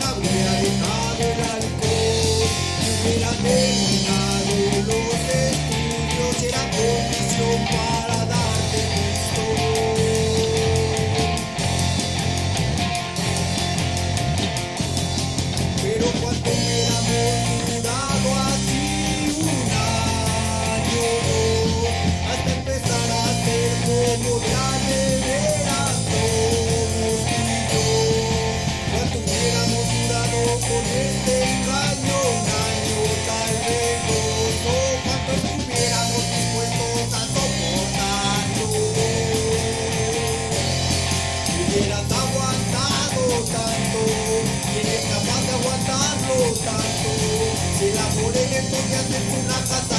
Había dejado el alcohol, me había quitado los estudios, era condición para darte gusto. Pero cuando me da dado así un año hasta empezar a ser como. tanto. Si la ponen en tu casa, es una casa.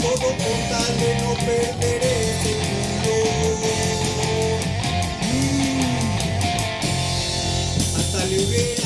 todo por tal de no perderé futuro. Mm. Hasta le